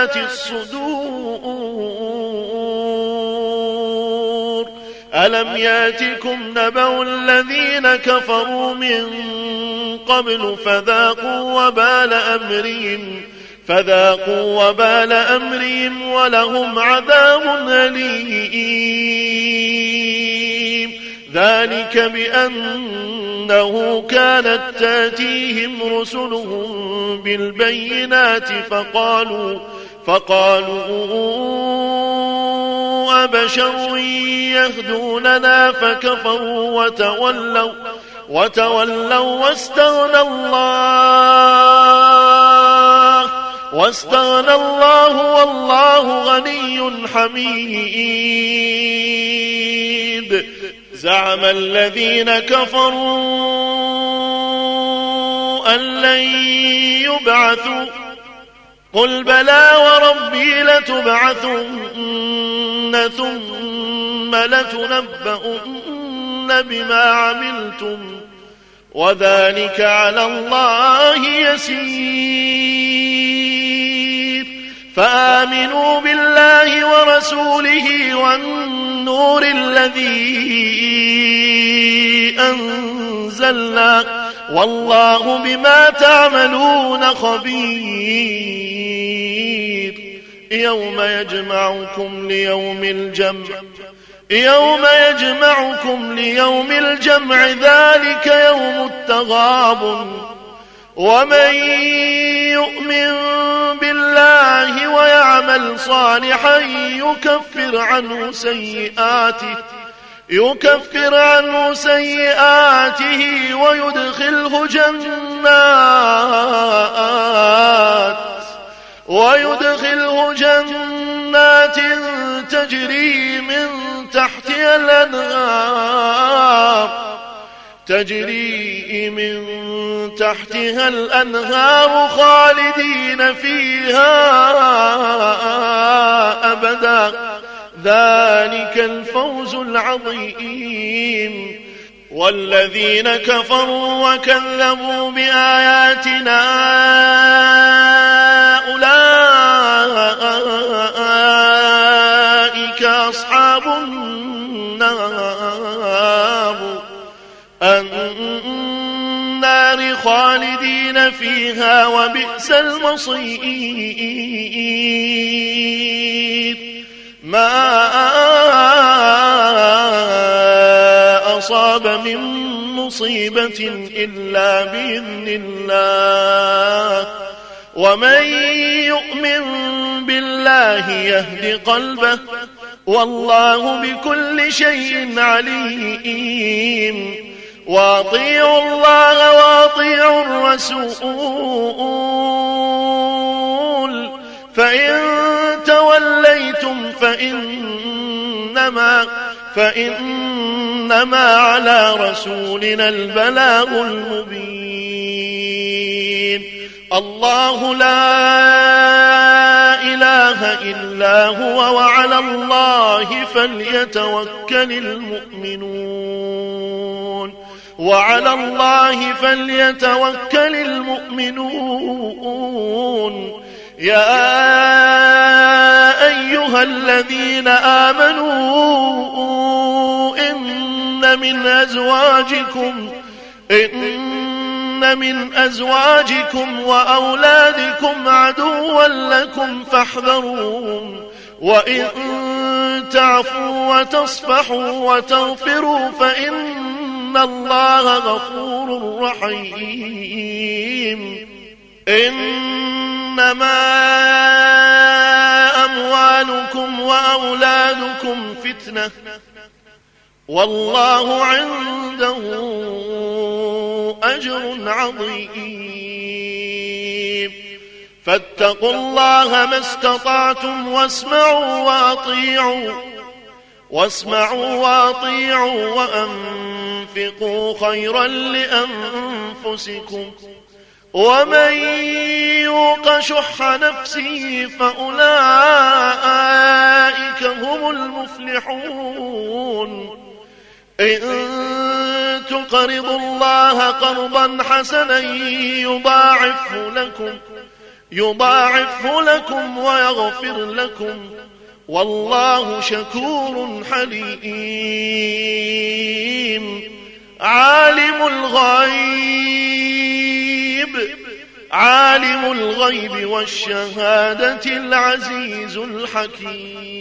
بذات الصدور. ألم يأتكم نبأ الذين كفروا من قبل فذاقوا وبال أمرهم فذاقوا وبال أمرهم ولهم عذاب أليم. ذلك بأنه كانت تأتيهم رسلهم بالبينات فقالوا فقالوا أبشر يهدوننا فكفروا وتولوا وتولوا واستغنى الله واستغنى الله والله غني حميد. زعم الذين كفروا أن لن يبعثوا قل بلى وربي لتبعثن ثم لتنبؤن بما عملتم وذلك على الله يسير. فآمنوا بالله ورسوله والنور الذي أنزلنا والله بما تعملون خبير. يوم يجمعكم ليوم الجمع يوم يجمعكم ليوم الجمع ذلك يوم التغابن. ومن يؤمن بالله ويعمل صالحا يكفر عنه سيئاته. يكفر عنه سيئاته ويدخله جنات ويدخله جنات تجري من تحتها الأنهار تجري من تحتها الأنهار خالدين فيها أبدا ذلك الفوز العظيم. والذين كفروا وكذبوا بآياتنا أولئك أصحاب النار. النار خالدين فيها وبئس المصير. ما أصاب من مصيبة إلا بإذن الله ومن يؤمن بالله يهد قلبه والله بكل شيء عليم واطيعوا الله واطيعوا الرسول فإنما فإنما على رسولنا البلاغ المبين. الله لا إله إلا هو وعلى الله فليتوكل المؤمنون. وعلى الله فليتوكل المؤمنون. يا أيها الذين آمنوا إن من أزواجكم إن من أزواجكم وأولادكم عدوا لكم فاحذروهم وإن تعفوا وتصفحوا وتغفروا فإن الله غفور رحيم. إنما أموالكم وأولادكم فتنة. والله عنده أجر عظيم. فاتقوا الله ما استطعتم واسمعوا وأطيعوا. واسمعوا وأطيعوا وأنفقوا خيرا لأنفسكم. ومن يوق شح نفسه فأولئك إن تقرضوا الله قرضا حسنا يضاعفه لكم يضاعفه لكم ويغفر لكم. والله شكور حليم. عالم الغيب عالم الغيب والشهادة العزيز الحكيم.